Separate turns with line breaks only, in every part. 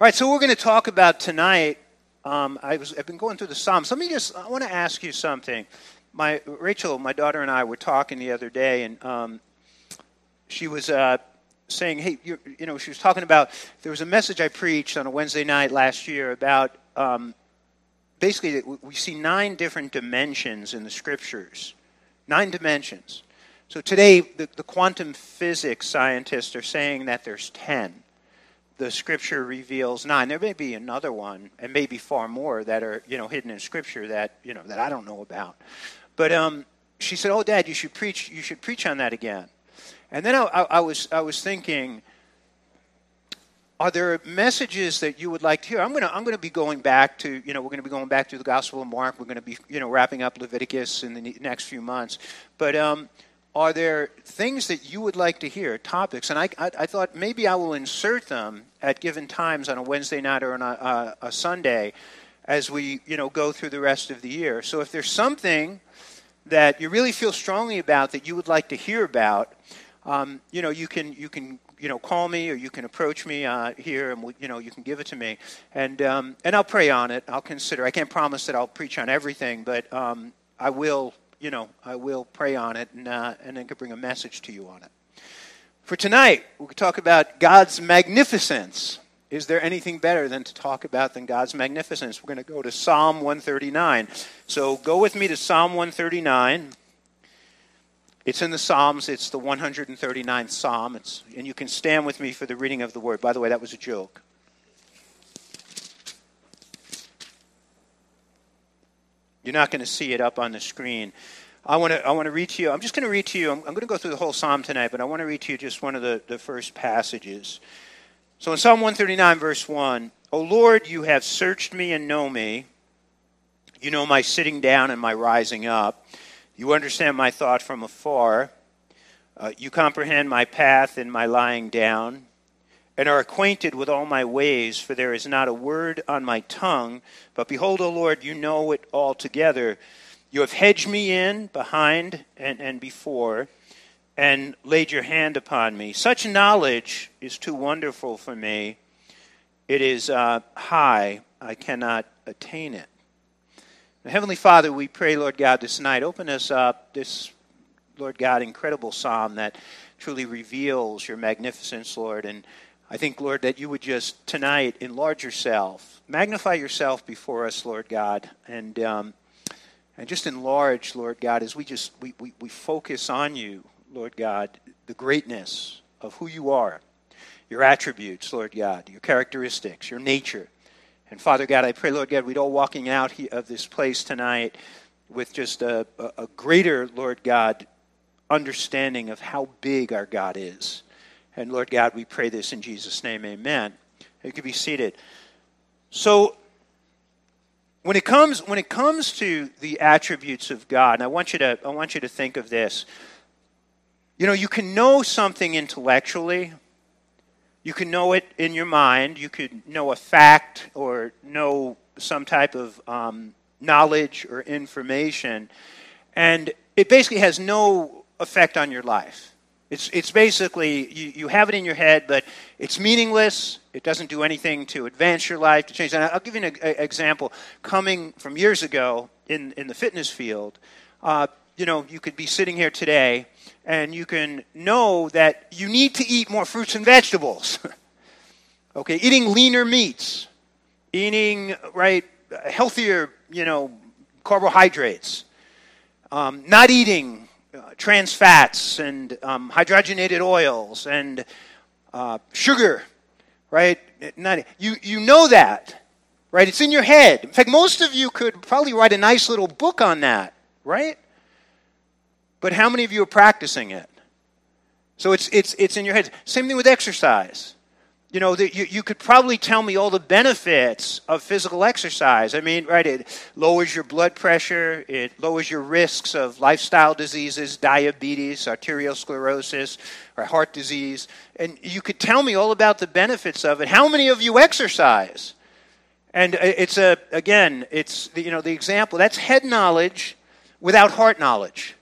All right, so we're going to talk about tonight. Um, I was, I've been going through the Psalms. Let me just, I want to ask you something. My Rachel, my daughter, and I were talking the other day, and um, she was uh, saying, "Hey, you know," she was talking about there was a message I preached on a Wednesday night last year about um, basically we see nine different dimensions in the scriptures, nine dimensions. So today, the, the quantum physics scientists are saying that there's ten the scripture reveals nine. There may be another one, and maybe far more that are you know hidden in scripture that you know that I don't know about. But um, she said, "Oh, Dad, you should preach. You should preach on that again." And then I, I, I was I was thinking, are there messages that you would like to hear? I'm gonna I'm gonna be going back to you know we're gonna be going back to the Gospel of Mark. We're gonna be you know wrapping up Leviticus in the next few months, but. Um, are there things that you would like to hear, topics? And I, I, I, thought maybe I will insert them at given times on a Wednesday night or on a, a, a, Sunday as we you know, go through the rest of the year. So if there's something that you really feel strongly about that you would like to hear about, um, you know, you can, you can you know, call me or you can approach me uh, here and, we, you know, you can give it to me. And, um, and I'll pray on it. I'll consider. I can't promise that I'll preach on everything, but um, I will you know, I will pray on it and, uh, and then could bring a message to you on it. For tonight, we could talk about God's magnificence. Is there anything better than to talk about than God's magnificence? We're going to go to Psalm 139. So go with me to Psalm 139. It's in the Psalms. It's the 139th Psalm. It's, and you can stand with me for the reading of the word. By the way, that was a joke. You're not going to see it up on the screen. I want to I want to read to you. I'm just going to read to you. I'm, I'm, going to go through the whole psalm tonight, but I want to read to you just one of the, the first passages. So in Psalm 139, verse 1, O Lord, you have searched me and know me. You know my sitting down and my rising up. You understand my thought from afar. Uh, you comprehend my path and my lying down and are acquainted with all my ways, for there is not a word on my tongue. But behold, O Lord, you know it altogether. You have hedged me in behind and, and before, and laid your hand upon me. Such knowledge is too wonderful for me. It is uh, high, I cannot attain it. Now, Heavenly Father, we pray, Lord God, this night, open us up this, Lord God, incredible psalm that truly reveals your magnificence, Lord, and I think, Lord, that you would just tonight enlarge yourself, magnify yourself before us, Lord God, and um, and just enlarge, Lord God, as we just we, we, we focus on you, Lord God, the greatness of who you are, your attributes, Lord God, your characteristics, your nature. And Father God, I pray, Lord God, we'd all walking out of this place tonight with just a, a, a greater, Lord God, understanding of how big our God is and Lord God, we pray this in Jesus' name. Amen. You can be seated. So when it comes when it comes to the attributes of God, and I want you to I want you to think of this. You know, you can know something intellectually. You can know it in your mind. You could know a fact or know some type of um, knowledge or information, and it basically has no effect on your life. It's, it's basically, you, you have it in your head, but it's meaningless. It doesn't do anything to advance your life, to change. And I'll give you an a, example. Coming from years ago in, in the fitness field, uh, you know, you could be sitting here today and you can know that you need to eat more fruits and vegetables. okay, eating leaner meats, eating, right, healthier, you know, carbohydrates, um, not eating uh, trans fats and um, hydrogenated oils and uh, sugar, right? Not, you, you know that, right? It's in your head. In fact, most of you could probably write a nice little book on that, right? But how many of you are practicing it? So it's, it's, it's in your head. Same thing with exercise you know, the, you, you could probably tell me all the benefits of physical exercise. I mean, right, it lowers your blood pressure, it lowers your risks of lifestyle diseases, diabetes, arteriosclerosis, or heart disease. And you could tell me all about the benefits of it. How many of you exercise? And it's a, again, it's, you know, the example, that's head knowledge without heart knowledge.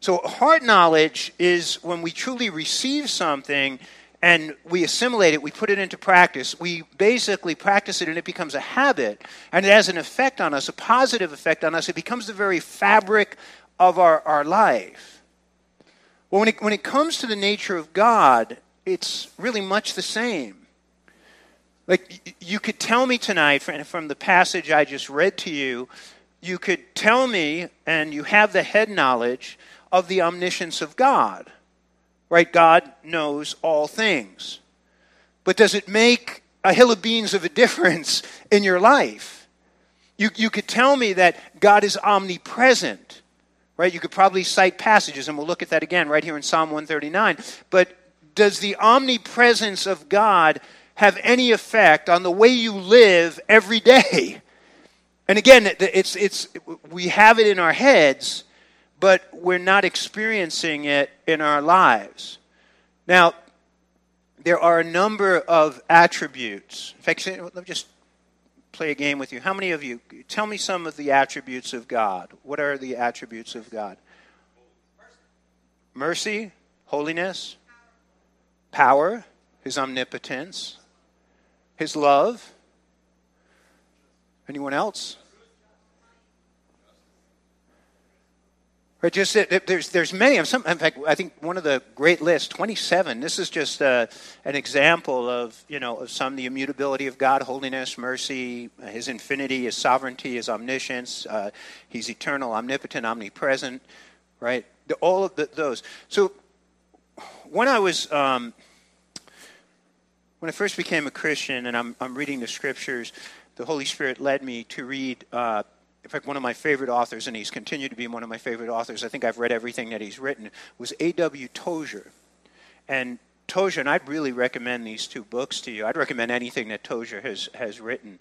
So, heart knowledge is when we truly receive something and we assimilate it, we put it into practice, we basically practice it and it becomes a habit, and it has an effect on us, a positive effect on us. It becomes the very fabric of our, our life. Well, when it, when it comes to the nature of God, it's really much the same. Like, you could tell me tonight from the passage I just read to you, you could tell me, and you have the head knowledge of the omniscience of God. Right? God knows all things. But does it make a hill of beans of a difference in your life? You, you could tell me that God is omnipresent. Right? You could probably cite passages, and we'll look at that again right here in Psalm 139. But does the omnipresence of God have any effect on the way you live every day? And again, it's, it's, we have it in our heads, but we're not experiencing it in our lives. Now, there are a number of attributes. In fact, let me just play a game with you. How many of you, tell me some of the attributes of God. What are the attributes of God? Mercy, holiness, power, his omnipotence, his love. Anyone else? Right, just there's there's many. of Some, in fact, I think one of the great lists, 27. This is just uh, an example of you know of some the immutability of God, holiness, mercy, His infinity, His sovereignty, His omniscience. Uh, he's eternal, omnipotent, omnipresent. Right, the, all of the, those. So when I was um, when I first became a Christian, and I'm I'm reading the scriptures, the Holy Spirit led me to read uh, in fact, one of my favorite authors, and he's continued to be one of my favorite authors, I think I've read everything that he's written, was A.W. Tozer. And Tozer, and I'd really recommend these two books to you. I'd recommend anything that Tozer has, has written.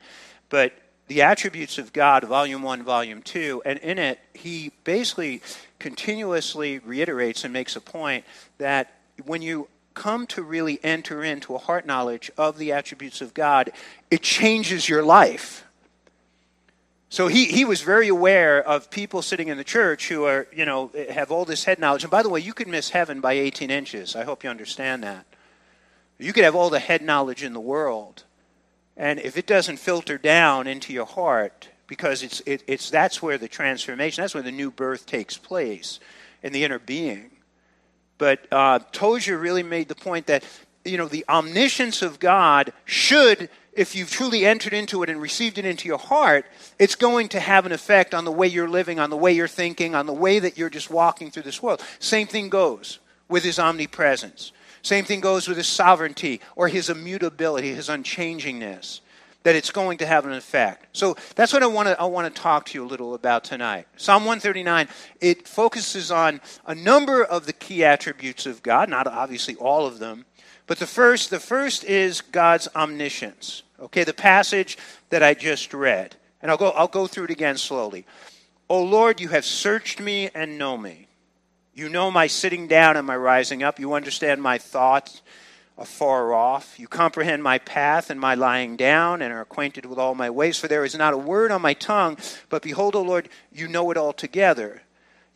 But The Attributes of God, Volume 1, Volume 2, and in it, he basically continuously reiterates and makes a point that when you come to really enter into a heart knowledge of the attributes of God, it changes your life so he, he was very aware of people sitting in the church who are, you know, have all this head knowledge. And by the way, you could miss heaven by 18 inches. I hope you understand that. You could have all the head knowledge in the world. And if it doesn't filter down into your heart, because it's, it, it's, that's where the transformation, that's where the new birth takes place in the inner being. But uh, Tozer really made the point that, you know, the omniscience of God should if you've truly entered into it and received it into your heart, it's going to have an effect on the way you're living, on the way you're thinking, on the way that you're just walking through this world. Same thing goes with his omnipresence. Same thing goes with his sovereignty or his immutability, his unchangingness, that it's going to have an effect. So that's what I want to I want to talk to you a little about tonight. Psalm 139, it focuses on a number of the key attributes of God, not obviously all of them, but the first the first is God's omniscience. Okay, the passage that I just read. And I'll go, I'll go through it again slowly. O Lord, you have searched me and know me. You know my sitting down and my rising up. You understand my thoughts afar off. You comprehend my path and my lying down and are acquainted with all my ways. For there is not a word on my tongue, but behold, O Lord, you know it altogether.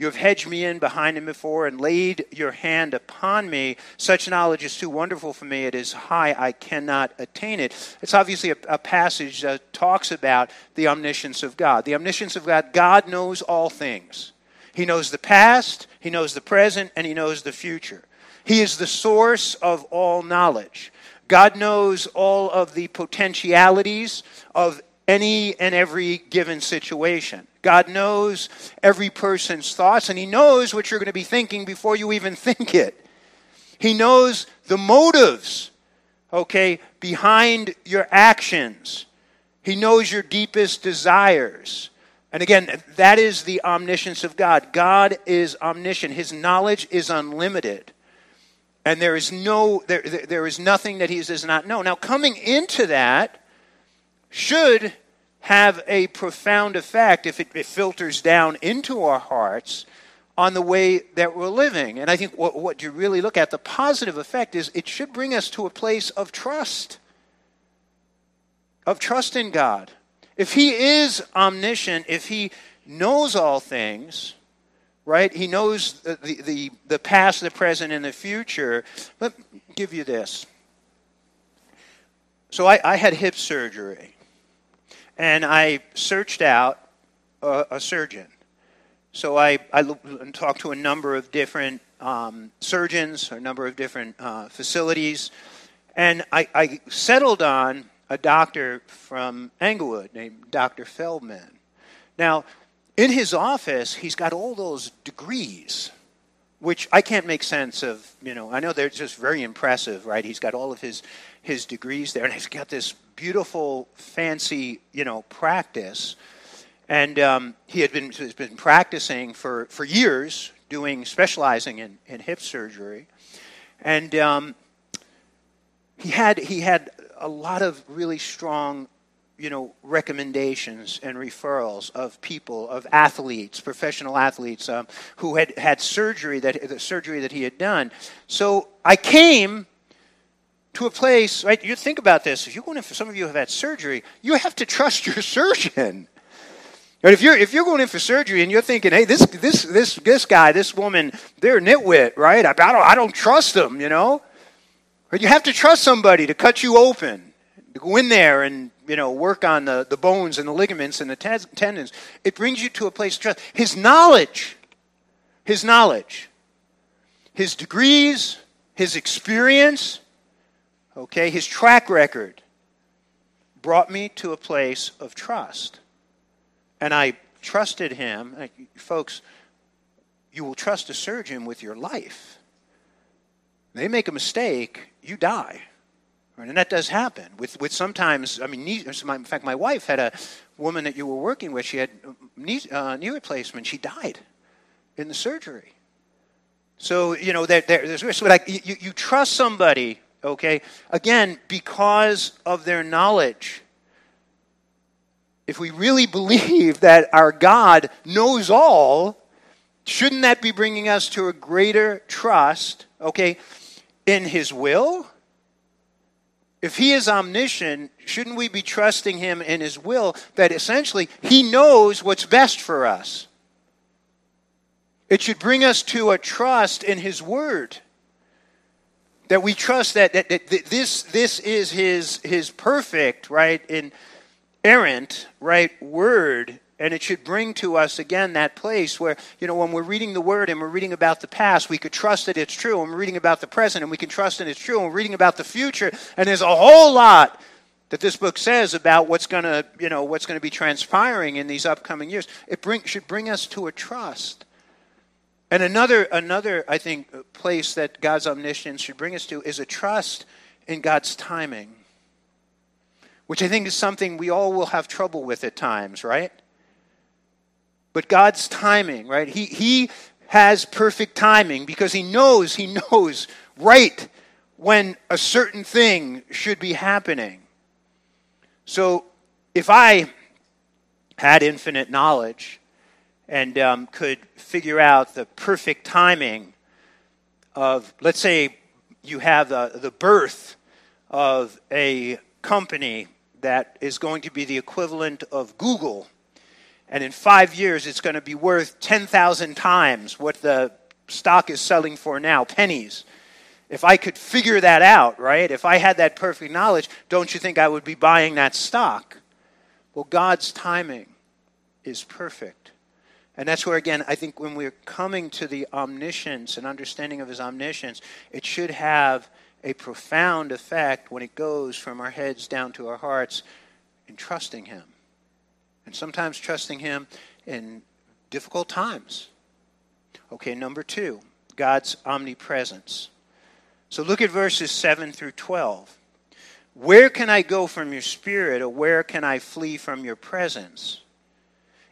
You have hedged me in behind and before and laid your hand upon me. Such knowledge is too wonderful for me. It is high. I cannot attain it. It's obviously a, a passage that talks about the omniscience of God. The omniscience of God, God knows all things. He knows the past, He knows the present, and He knows the future. He is the source of all knowledge. God knows all of the potentialities of any and every given situation. God knows every person's thoughts, and He knows what you're going to be thinking before you even think it. He knows the motives, okay, behind your actions. He knows your deepest desires. And again, that is the omniscience of God. God is omniscient. His knowledge is unlimited. And there is no there, there is nothing that he does not know. Now coming into that should have a profound effect if it, it, filters down into our hearts on the way that we're living. And I think what, what you really look at, the positive effect is it should bring us to a place of trust, of trust in God. If He is omniscient, if He knows all things, right? He knows the, the, the, past, the present, and the future. Let me give you this. So I, I had hip surgery, and I searched out a, a surgeon. So I, I talked to a number of different um, surgeons, a number of different uh, facilities, and I, I, settled on a doctor from Englewood named Dr. Feldman. Now, in his office, he's got all those degrees, which I can't make sense of. You know, I know they're just very impressive, right? He's got all of his his degrees there, and he's got this beautiful, fancy, you know, practice. And um, he had been, has been practicing for, for years, doing specializing in, in hip surgery. And um, he, had, he had a lot of really strong you know, recommendations and referrals of people, of athletes, professional athletes um, who had had surgery that the surgery that he had done. So I came to a place, right? You think about this. If you're going in for some of you have had surgery, you have to trust your surgeon. But if you're if you're going in for surgery and you're thinking, hey, this this this this guy, this woman, they're nitwit, right? I, don't I don't trust them, you know. But you have to trust somebody to cut you open, to go in there and you know work on the, the bones and the ligaments and the t- tendons. It brings you to a place of trust. His knowledge, his knowledge, his degrees, his experience, okay, his track record brought me to a place of trust and I trusted him. Folks, you will trust a surgeon with your life. They make a mistake, you die. And that does happen. With, with sometimes, I mean, in fact, my wife had a woman that you were working with. She had knee, uh, knee replacement. She died in the surgery. So, you know, there, there, there's risk. Like, you, you trust somebody, okay, again, because of their knowledge if we really believe that our God knows all, shouldn't that be bringing us to a greater trust, okay, in His will? If He is omniscient, shouldn't we be trusting Him in His will that essentially He knows what's best for us? It should bring us to a trust in His Word. That we trust that, that, that this, this is his, his perfect, right, in errant, right, word. And it should bring to us again that place where, you know, when we're reading the word and we're reading about the past, we could trust that it's true. And we're reading about the present and we can trust that it's true. And we're reading about the future. And there's a whole lot that this book says about what's going to, you know, what's going to be transpiring in these upcoming years. It bring, should bring us to a trust. And another, another, I think, place that God's omniscience should bring us to is a trust in God's timing which I think is something we all will have trouble with at times, right? But God's timing, right? He, he has perfect timing because He knows, He knows right when a certain thing should be happening. So if I had infinite knowledge and um, could figure out the perfect timing of, let's say, you have the, the birth of a company that is going to be the equivalent of Google. And in five years, it's going to be worth 10,000 times what the stock is selling for now, pennies. If I could figure that out, right? If I had that perfect knowledge, don't you think I would be buying that stock? Well, God's timing is perfect. And that's where, again, I think when we're coming to the omniscience and understanding of his omniscience, it should have a profound effect when it goes from our heads down to our hearts in trusting Him. And sometimes trusting Him in difficult times. Okay, number two, God's omnipresence. So look at verses 7 through 12. Where can I go from your spirit, or where can I flee from your presence?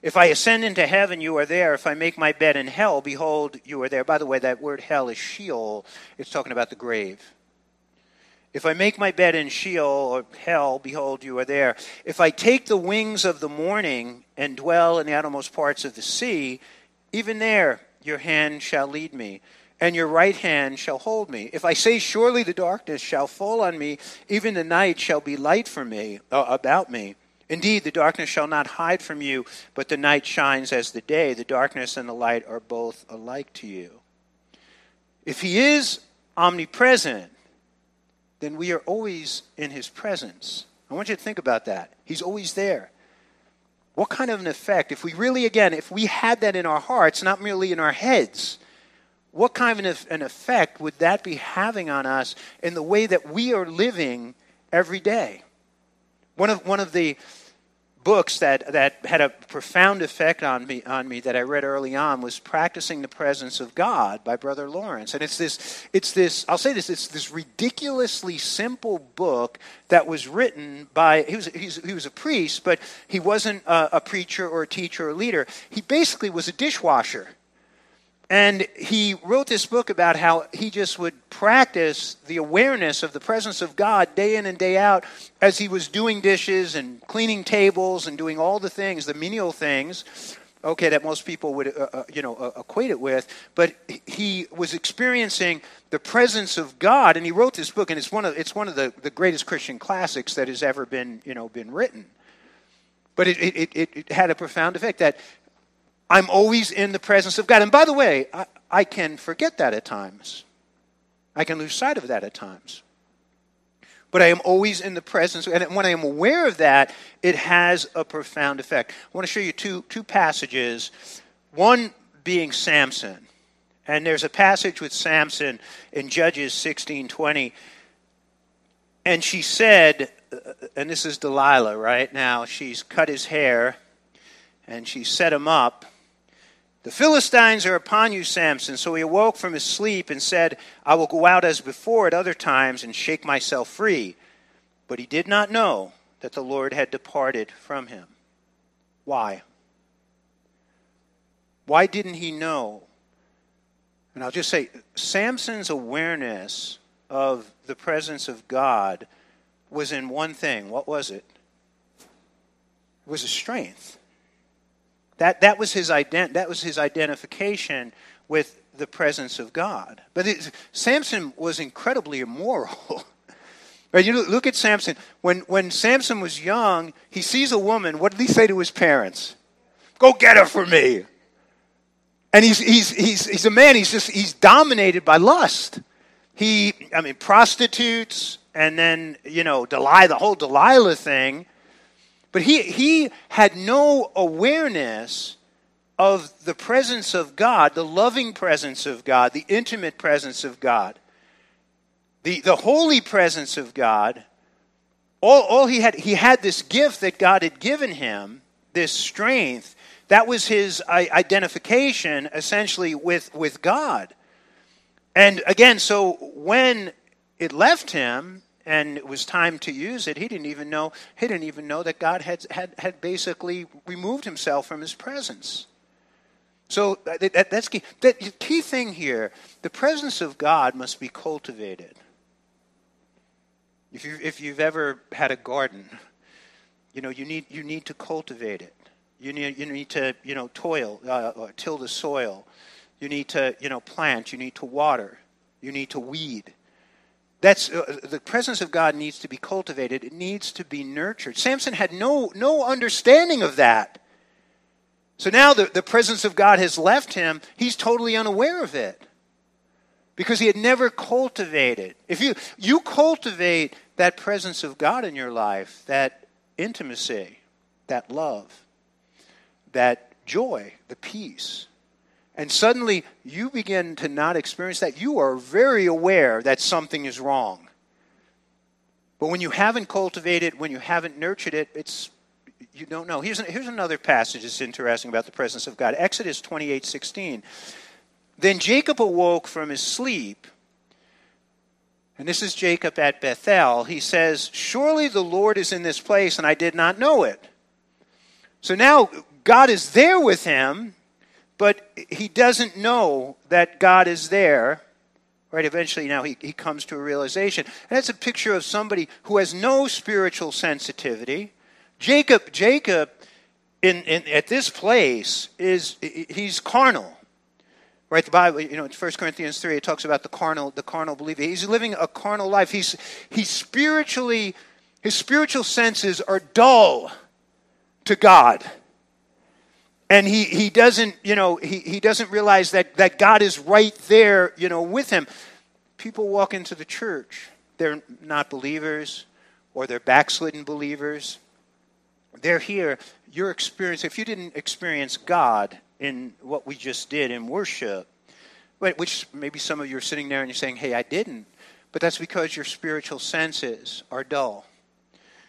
If I ascend into heaven, you are there. If I make my bed in hell, behold, you are there. By the way, that word hell is Sheol. It's talking about the grave. If I make my bed in Sheol or hell, behold, you are there. If I take the wings of the morning and dwell in the outermost parts of the sea, even there your hand shall lead me, and your right hand shall hold me. If I say, Surely the darkness shall fall on me, even the night shall be light for me, uh, about me. Indeed, the darkness shall not hide from you, but the night shines as the day. The darkness and the light are both alike to you. If he is omnipresent, then we are always in his presence. I want you to think about that. He's always there. What kind of an effect, if we really, again, if we had that in our hearts, not merely in our heads, what kind of an effect would that be having on us in the way that we are living every day? One of, one of the books that, that had a profound effect on me, on me that I read early on was Practicing the Presence of God by Brother Lawrence. And it's this, it's this, I'll say this, it's this ridiculously simple book that was written by, he was, he was a priest, but he wasn't a, a preacher or a teacher or a leader. He basically was a dishwasher. And he wrote this book about how he just would practice the awareness of the presence of God day in and day out as he was doing dishes and cleaning tables and doing all the things, the menial things, okay, that most people would, uh, uh, you know, uh, equate it with. But he was experiencing the presence of God, and he wrote this book, and it's one of, it's one of the, the greatest Christian classics that has ever been, you know, been written. But it, it, it, it had a profound effect that I'm always in the presence of God. And by the way, I, I can forget that at times. I can lose sight of that at times. But I am always in the presence, and when I am aware of that, it has a profound effect. I want to show you two, two passages. One being Samson. And there's a passage with Samson in Judges 16:20. And she said, and this is Delilah right now, she's cut his hair and she set him up the Philistines are upon you, Samson. So he awoke from his sleep and said, I will go out as before at other times and shake myself free. But he did not know that the Lord had departed from him. Why? Why didn't he know? And I'll just say, Samson's awareness of the presence of God was in one thing. What was it? It was a strength. That, that, was his ident- that was his identification with the presence of God. But it, Samson was incredibly immoral. right? You look at Samson. When, when Samson was young, he sees a woman. What did he say to his parents? Go get her for me. And he's, he's, he's, he's a man, he's just, he's dominated by lust. He, I mean, prostitutes, and then, you know, Delilah, the whole Delilah thing. But he, he had no awareness of the presence of God, the loving presence of God, the intimate presence of God, the, the holy presence of God. All, all he had, he had this gift that God had given him, this strength. That was his identification essentially with, with God. And again, so when it left him, and it was time to use it, he didn't even know he didn't even know that God had had, had basically removed himself from his presence. So that, that's key. The key thing here: the presence of God must be cultivated. If you if you've ever had a garden, you know you need you need to cultivate it. You need you need to you know toil, uh, till the soil. You need to you know plant. You need to water. You need to weed. That's uh, the presence of God needs to be cultivated. It needs to be nurtured. Samson had no no understanding of that. So now the, the presence of God has left him. He's totally unaware of it. Because he had never cultivated. If you you cultivate that presence of God in your life, that intimacy, that love, that joy, the peace, and suddenly you begin to not experience that, you are very aware that something is wrong. But when you haven't cultivated, it, when you haven't nurtured it, it's you don't know. Here's, here's another passage that's interesting about the presence of God. Exodus 28 16. Then Jacob awoke from his sleep. And this is Jacob at Bethel. He says, Surely the Lord is in this place, and I did not know it. So now God is there with him, but he doesn't know that God is there. Right, eventually now he, he comes to a realization. And that's a picture of somebody who has no spiritual sensitivity. Jacob, Jacob in, in at this place is he's carnal. Right, the Bible, you know, in 1 Corinthians 3, it talks about the carnal, the carnal believer. He's living a carnal life. He's he's spiritually, his spiritual senses are dull to God and he, he doesn't you know he, he doesn't realize that, that god is right there you know with him people walk into the church they're not believers or they're backslidden believers. They're here. Your experience, if you didn't experience God in what we just did in worship, which maybe some of you are sitting there and you're saying, hey, I didn't, but that's because your spiritual senses are dull.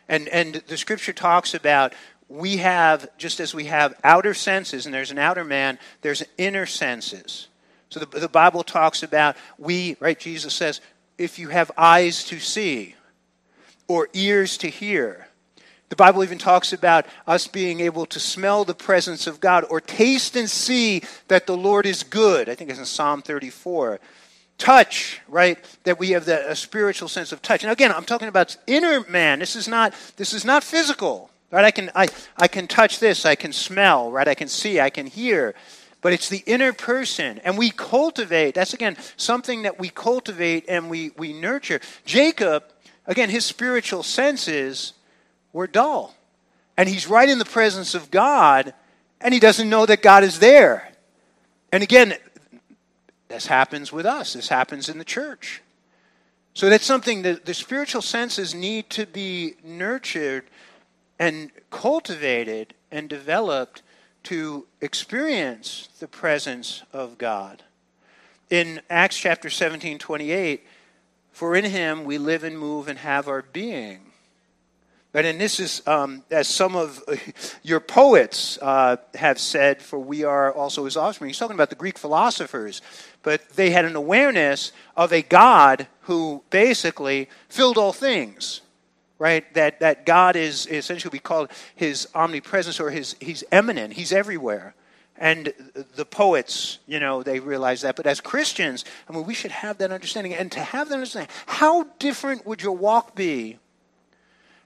And, and the scripture talks about we have, just as we have outer senses, and there's an outer man, there's inner senses. So the, the Bible talks about we, right? Jesus says, if you have eyes to see or ears to hear, the Bible even talks about us being able to smell the presence of God or taste and see that the Lord is good. I think it's in Psalm 34. Touch, right? That we have the, a spiritual sense of touch. And again, I'm talking about inner man. This is not, this is not physical. Right? I can, I, I can touch this, I can smell, right? I can see, I can hear. But it's the inner person. And we cultivate, that's again something that we cultivate and we, we nurture. Jacob, again, his spiritual senses we're dull. And he's right in the presence of God, and he doesn't know that God is there. And again, this happens with us, this happens in the church. So that's something that the spiritual senses need to be nurtured and cultivated and developed to experience the presence of God. In Acts chapter 17 28, for in him we live and move and have our being. But and this is, um, as some of your poets uh, have said, for we are also his offspring. He's talking about the Greek philosophers. But they had an awareness of a God who basically filled all things, right? That, that God is essentially we call his omnipresence or his, he's immanent, he's everywhere. And the poets, you know, they realize that. But as Christians, I mean, we should have that understanding. And to have that understanding, how different would your walk be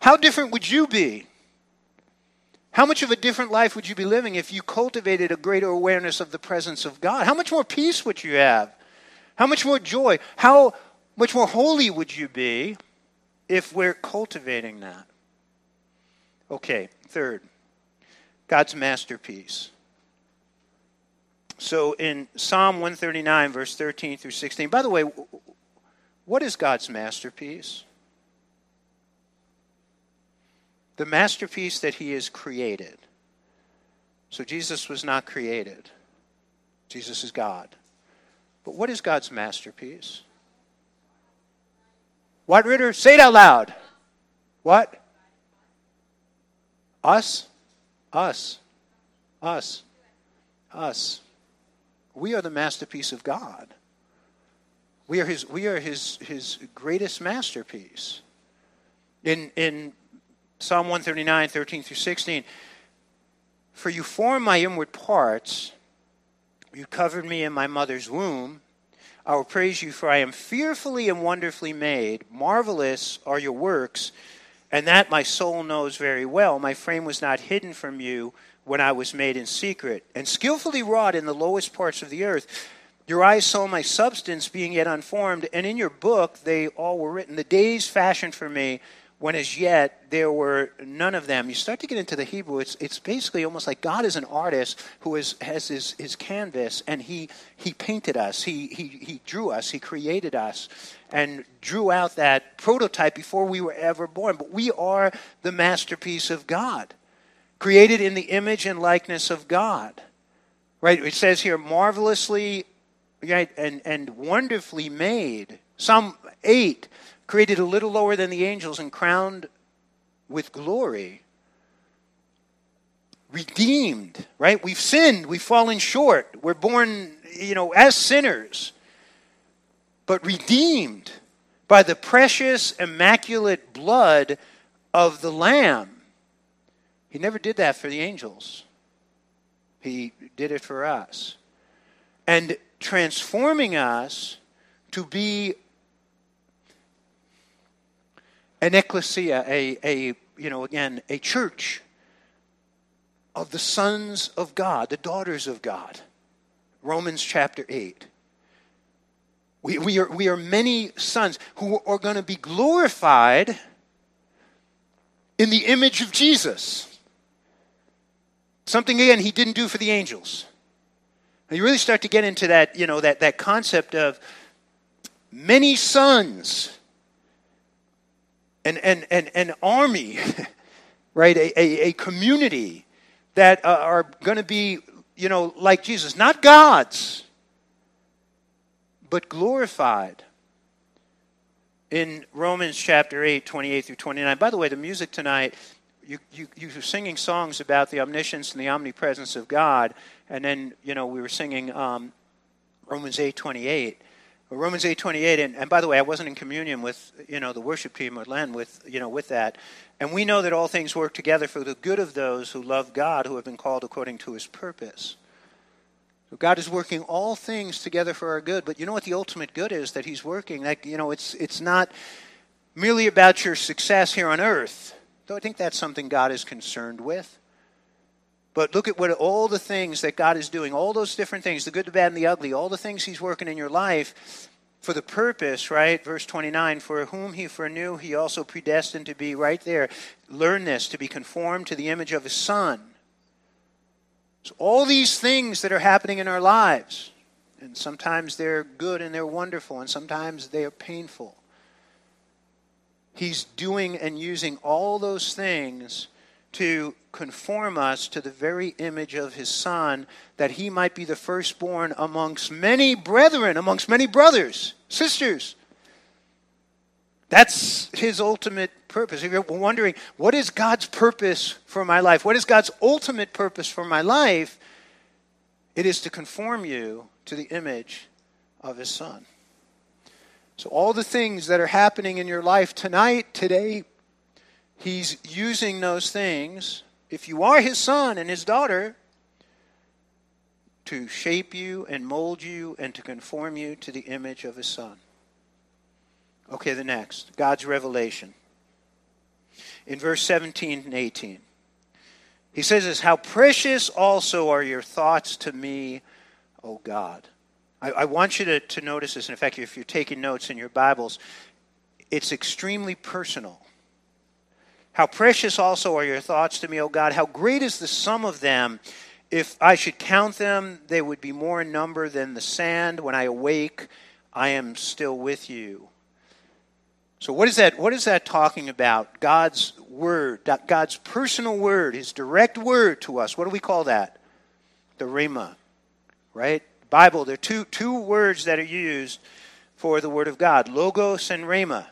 how different would you be? How much of a different life would you be living if you cultivated a greater awareness of the presence of God? How much more peace would you have? How much more joy? How much more holy would you be if we're cultivating that? Okay, third, God's masterpiece. So in Psalm 139, verse 13 through 16, by the way, what is God's masterpiece? the masterpiece that he has created. So Jesus was not created, Jesus is God. But what is God's masterpiece? What, Ritter? Say it out loud. What? Us? Us. Us. Us. We are the masterpiece of God. We are his, we are his, his greatest masterpiece. In, in Psalm 139, 13 through 16. For you formed my inward parts, you covered me in my mother's womb. I will praise you, for I am fearfully and wonderfully made. Marvelous are your works, and that my soul knows very well. My frame was not hidden from you when I was made in secret, and skillfully wrought in the lowest parts of the earth. Your eyes saw my substance being yet unformed, and in your book they all were written. The days fashioned for me when as yet there were none of them. You start to get into the Hebrew, it's, it's basically almost like God is an artist who is, has his, his canvas and he, he painted us, he, he, he drew us, he created us, and drew out that prototype before we were ever born. But we are the masterpiece of God, created in the image and likeness of God. Right? It says here, marvelously right, and, and wonderfully made. Psalm 8 created a little lower than the angels and crowned with glory. Redeemed, right? We've sinned, we've fallen short. We're born, you know, as sinners. But redeemed by the precious, immaculate blood of the Lamb. He never did that for the angels, He did it for us. And transforming us to be an ecclesia, a, a you know, again, a church of the sons of God, the daughters of God. Romans chapter 8. We, we, are, we are many sons who are going to be glorified in the image of Jesus. Something, again, he didn't do for the angels. And you really start to get into that, you know, that, that concept of many sons an, an, an, an army, right? A, a, a community that uh, are going to be, you know, like Jesus. Not gods, but glorified. In Romans chapter 8, 28 through 29. By the way, the music tonight, you, you, you were singing songs about the omniscience and the omnipresence of God. And then, you know, we were singing um, Romans 8, 28. Romans 8:28 and, and by the way I wasn't in communion with you know the worship team or Len with you know with that and we know that all things work together for the good of those who love God who have been called according to his purpose. So God is working all things together for our good but you know what the ultimate good is that he's working like you know it's it's not merely about your success here on earth though I think that's something God is concerned with. But look at what all the things that God is doing, all those different things, the good, the bad, and the ugly, all the things He's working in your life for the purpose, right? Verse 29 For whom He foreknew, He also predestined to be, right there. Learn this, to be conformed to the image of His Son. So, all these things that are happening in our lives, and sometimes they're good and they're wonderful, and sometimes they are painful. He's doing and using all those things to conform us to the very image of his son, that he might be the firstborn amongst many brethren, amongst many brothers, sisters. That's his ultimate purpose. If you're wondering, what is God's purpose for my life? What is God's ultimate purpose for my life? It is to conform you to the image of his son. So, all the things that are happening in your life tonight, today, He's using those things, if you are his son and his daughter, to shape you and mold you and to conform you to the image of his son. Okay, the next God's revelation. In verse 17 and 18, he says this How precious also are your thoughts to me, O God. I, I want you to, to notice this. And in fact, if you're taking notes in your Bibles, it's extremely personal. How precious also are your thoughts to me, O God. How great is the sum of them. If I should count them, they would be more in number than the sand. When I awake, I am still with you. So what is that what is that talking about? God's word, God's personal word, his direct word to us. What do we call that? The rhema. Right? Bible, there are two two words that are used for the word of God, logos and rhema.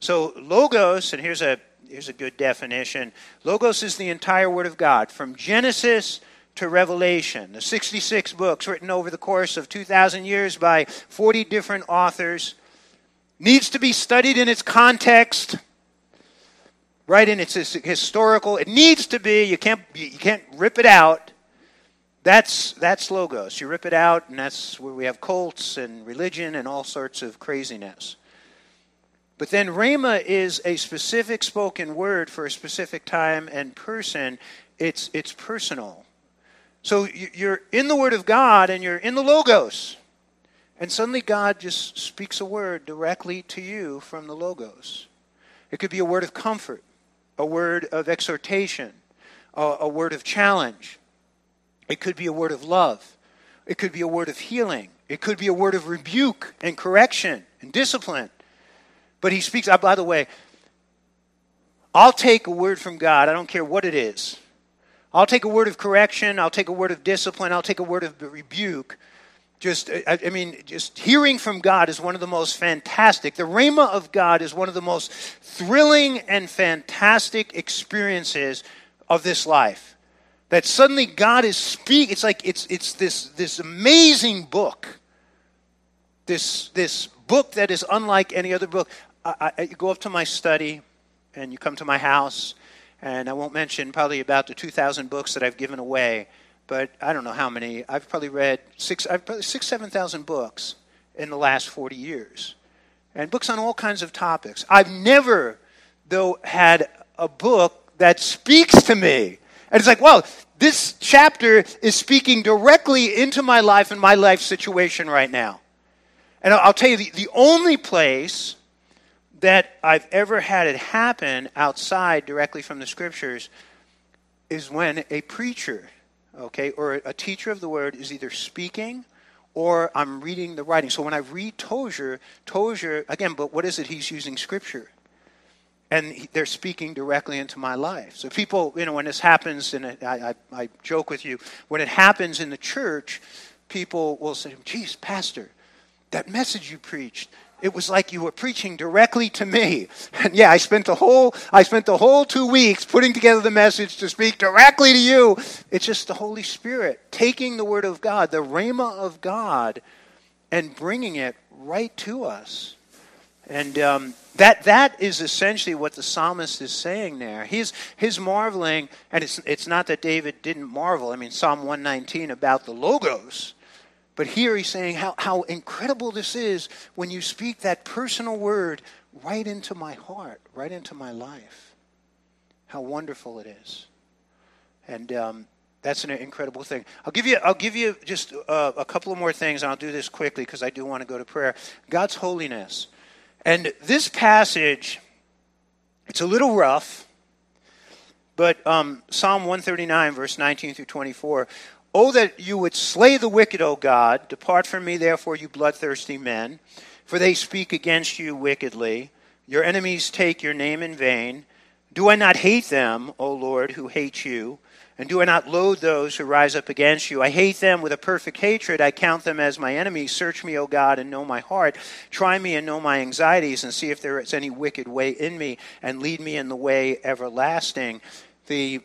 So logos, and here's a here's a good definition. Logos is the entire Word of God, from Genesis to Revelation. The 66 books written over the course of 2,000 years by 40 different authors needs to be studied in its context right in its historical it needs to be you can't you can't rip it out. That's that's logos. You rip it out and that's where we have cults and religion and all sorts of craziness but then Rhema is a specific spoken word for a specific time and person. It's, it's personal. So you're in the Word of God and you're in the Logos. And suddenly God just speaks a word directly to you from the Logos. It could be a word of comfort, a word of exhortation, a, a word of challenge. It could be a word of love. It could be a word of healing. It could be a word of rebuke and correction and discipline. But he speaks, uh, by the way, I'll take a word from God, I don't care what it is. I'll take a word of correction, I'll take a word of discipline, I'll take a word of rebuke. Just, I, I mean, just hearing from God is one of the most fantastic. The Rhema of God is one of the most thrilling and fantastic experiences of this life. That suddenly God is speak. It's like it's it's this this amazing book. This this book that is unlike any other book. I, I, you go up to my study and you come to my house, and I won't mention probably about the 2,000 books that I've given away, but I don't know how many. I've probably read six, I've probably six, 7,000 books in the last 40 years, and books on all kinds of topics. I've never, though, had a book that speaks to me. And it's like, well, this chapter is speaking directly into my life and my life situation right now. And I'll tell you, the, the only place that I've ever had it happen outside directly from the scriptures is when a preacher, okay, or a teacher of the word is either speaking or I'm reading the writing. So when I read Tozer, Tozer, again, but what is it? He's using scripture. and they're speaking directly into my life. So people, you know, when this happens, and I, I, I joke with you, when it happens in the church, people will say, geez, Pastor, that message you preached, it was like you were preaching directly to me. And yeah, I spent the whole I spent the whole 2 weeks putting together the message to speak directly to you. It's just the Holy Spirit taking the word of God, the rhema of God and bringing it right to us. And um, that, that is essentially what the psalmist is saying there. He's, his marveling, and it's, it's not that David didn't marvel. I mean, Psalm 119 about the logos. But here he's saying how, how incredible this is when you speak that personal word right into my heart, right into my life. How wonderful it is. And um, that's an incredible thing. I'll give you, I'll give you just uh, a couple of more things, and I'll do this quickly because I do want to go to prayer. God's holiness. And this passage, it's a little rough, but um, Psalm 139, verse 19 through 24. Oh, that you would slay the wicked, O God. Depart from me, therefore, you bloodthirsty men, for they speak against you wickedly. Your enemies take your name in vain. Do I not hate them, O Lord, who hate you? And do I not loathe those who rise up against you? I hate them with a perfect hatred. I count them as my enemies. Search me, O God, and know my heart. Try me and know my anxieties, and see if there is any wicked way in me, and lead me in the way everlasting. The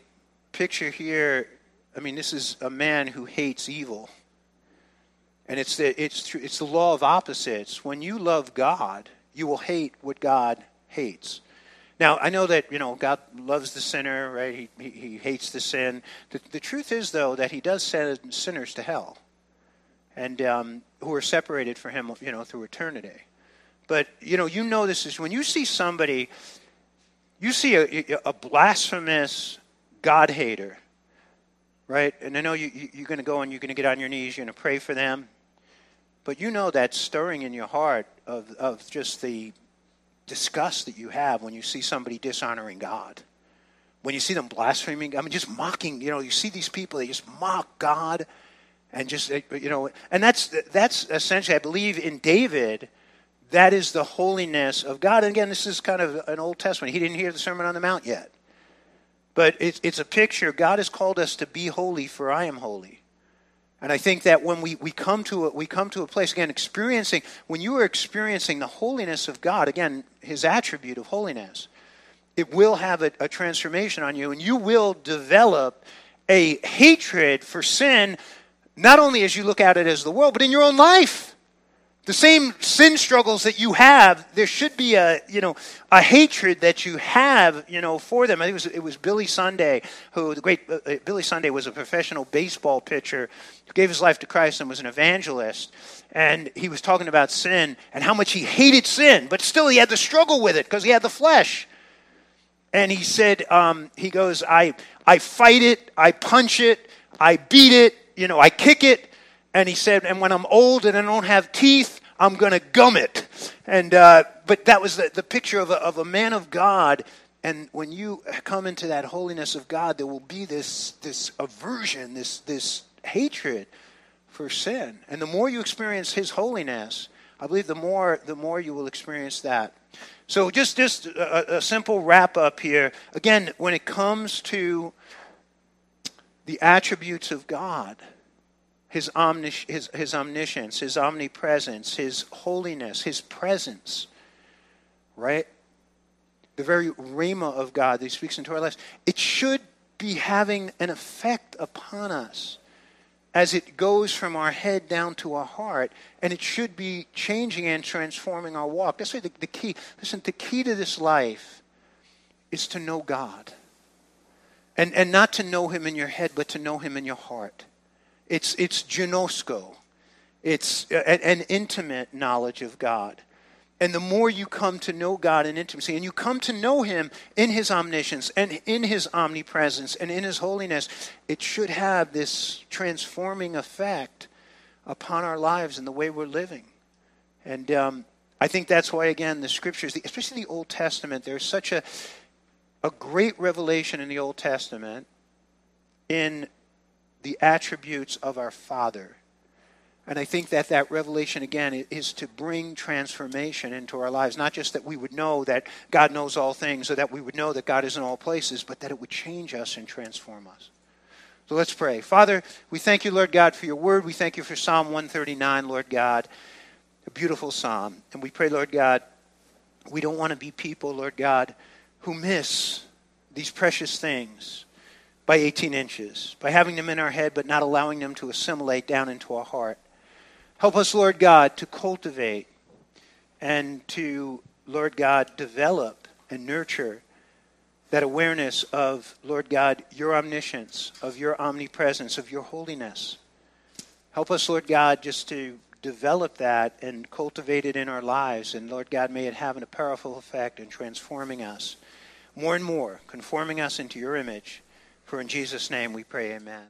picture here, I mean, this is a man who hates evil. And it's the, it's, it's the law of opposites. When you love God, you will hate what God hates. Now, I know that, you know, God loves the sinner, right? He, he, he hates the sin. The, the, truth is, though, that he does send sinners to hell and um, who are separated from him, you know, through eternity. But, you know, you know this is when you see somebody, you see a, a blasphemous God hater, right? And I know you, you're going to go and you're going to get on your knees, you're going to pray for them. But you know that stirring in your heart of, of just the disgust that you have when you see somebody dishonoring God. When you see them blaspheming, I mean, just mocking, you know, you see these people, they just mock God and just, eh, you know, and that's, that's essentially, I believe in David, that is the holiness of God. And again, this is kind of an Old Testament. He didn't hear the Sermon on the Mount yet. But it's, it's a picture. God has called us to be holy, for I am holy. And I think that when we, we, come to a, we come to a place, again, experiencing, when you are experiencing the holiness of God, again, his attribute of holiness, it will have a, a transformation on you, and you will develop a hatred for sin, not only as you look at it as the world, but in your own life the same sin struggles that you have, there should be a, you know, a hatred that you have, you know, for them. I think it was, it was Billy Sunday, who, the great, uh, uh, Billy Sunday was a professional baseball pitcher who gave his life to Christ and was an evangelist. And he was talking about sin and how much he hated sin, but still he had to struggle with it because he had the flesh. And he said, um, he goes, I, I fight it, I punch it, I beat it, you know, I kick it, and he said, and when I'm old and I don't have teeth, I'm going to gum it. And, uh, but that was the, the picture of a, of a man of God. And when you come into that holiness of God, there will be this, this aversion, this, this hatred for sin. And the more you experience His holiness, I believe the more, the more you will experience that. So just, just a, a simple wrap up here. Again, when it comes to the attributes of God, his, omnis- his, his omniscience, his omnipresence, his holiness, his presence, right? The very rhema of God that he speaks into our lives. It should be having an effect upon us as it goes from our head down to our heart, and it should be changing and transforming our walk. That's why the, the key. Listen, the key to this life is to know God. And, and not to know him in your head, but to know him in your heart. It's, it's ginosko. It's an, intimate knowledge of God. And the more you come to know God in intimacy, and you come to know Him in His omniscience and in His omnipresence and in His holiness, it should have this transforming effect upon our lives and the way we're living. And um, I think that's why, again, the scriptures, especially the Old Testament, there's such a, a great revelation in the Old Testament in the attributes of our Father. And I think that that revelation, again, is to bring transformation into our lives. Not just that we would know that God knows all things or that we would know that God is in all places, but that it would change us and transform us. So let's pray. Father, we thank you, Lord God, for your word. We thank you for Psalm 139, Lord God, a beautiful psalm. And we pray, Lord God, we don't want to be people, Lord God, who miss these precious things by 18 inches, by having them in our head but not allowing them to assimilate down into our heart. Help us, Lord God, to cultivate and to, Lord God, develop and nurture that awareness of, Lord God, your omniscience, of your omnipresence, of your holiness. Help us, Lord God, just to develop that and cultivate it in our lives. And Lord God, may it have a powerful effect in transforming us more and more, conforming us into your image. For in Jesus' name we pray, amen.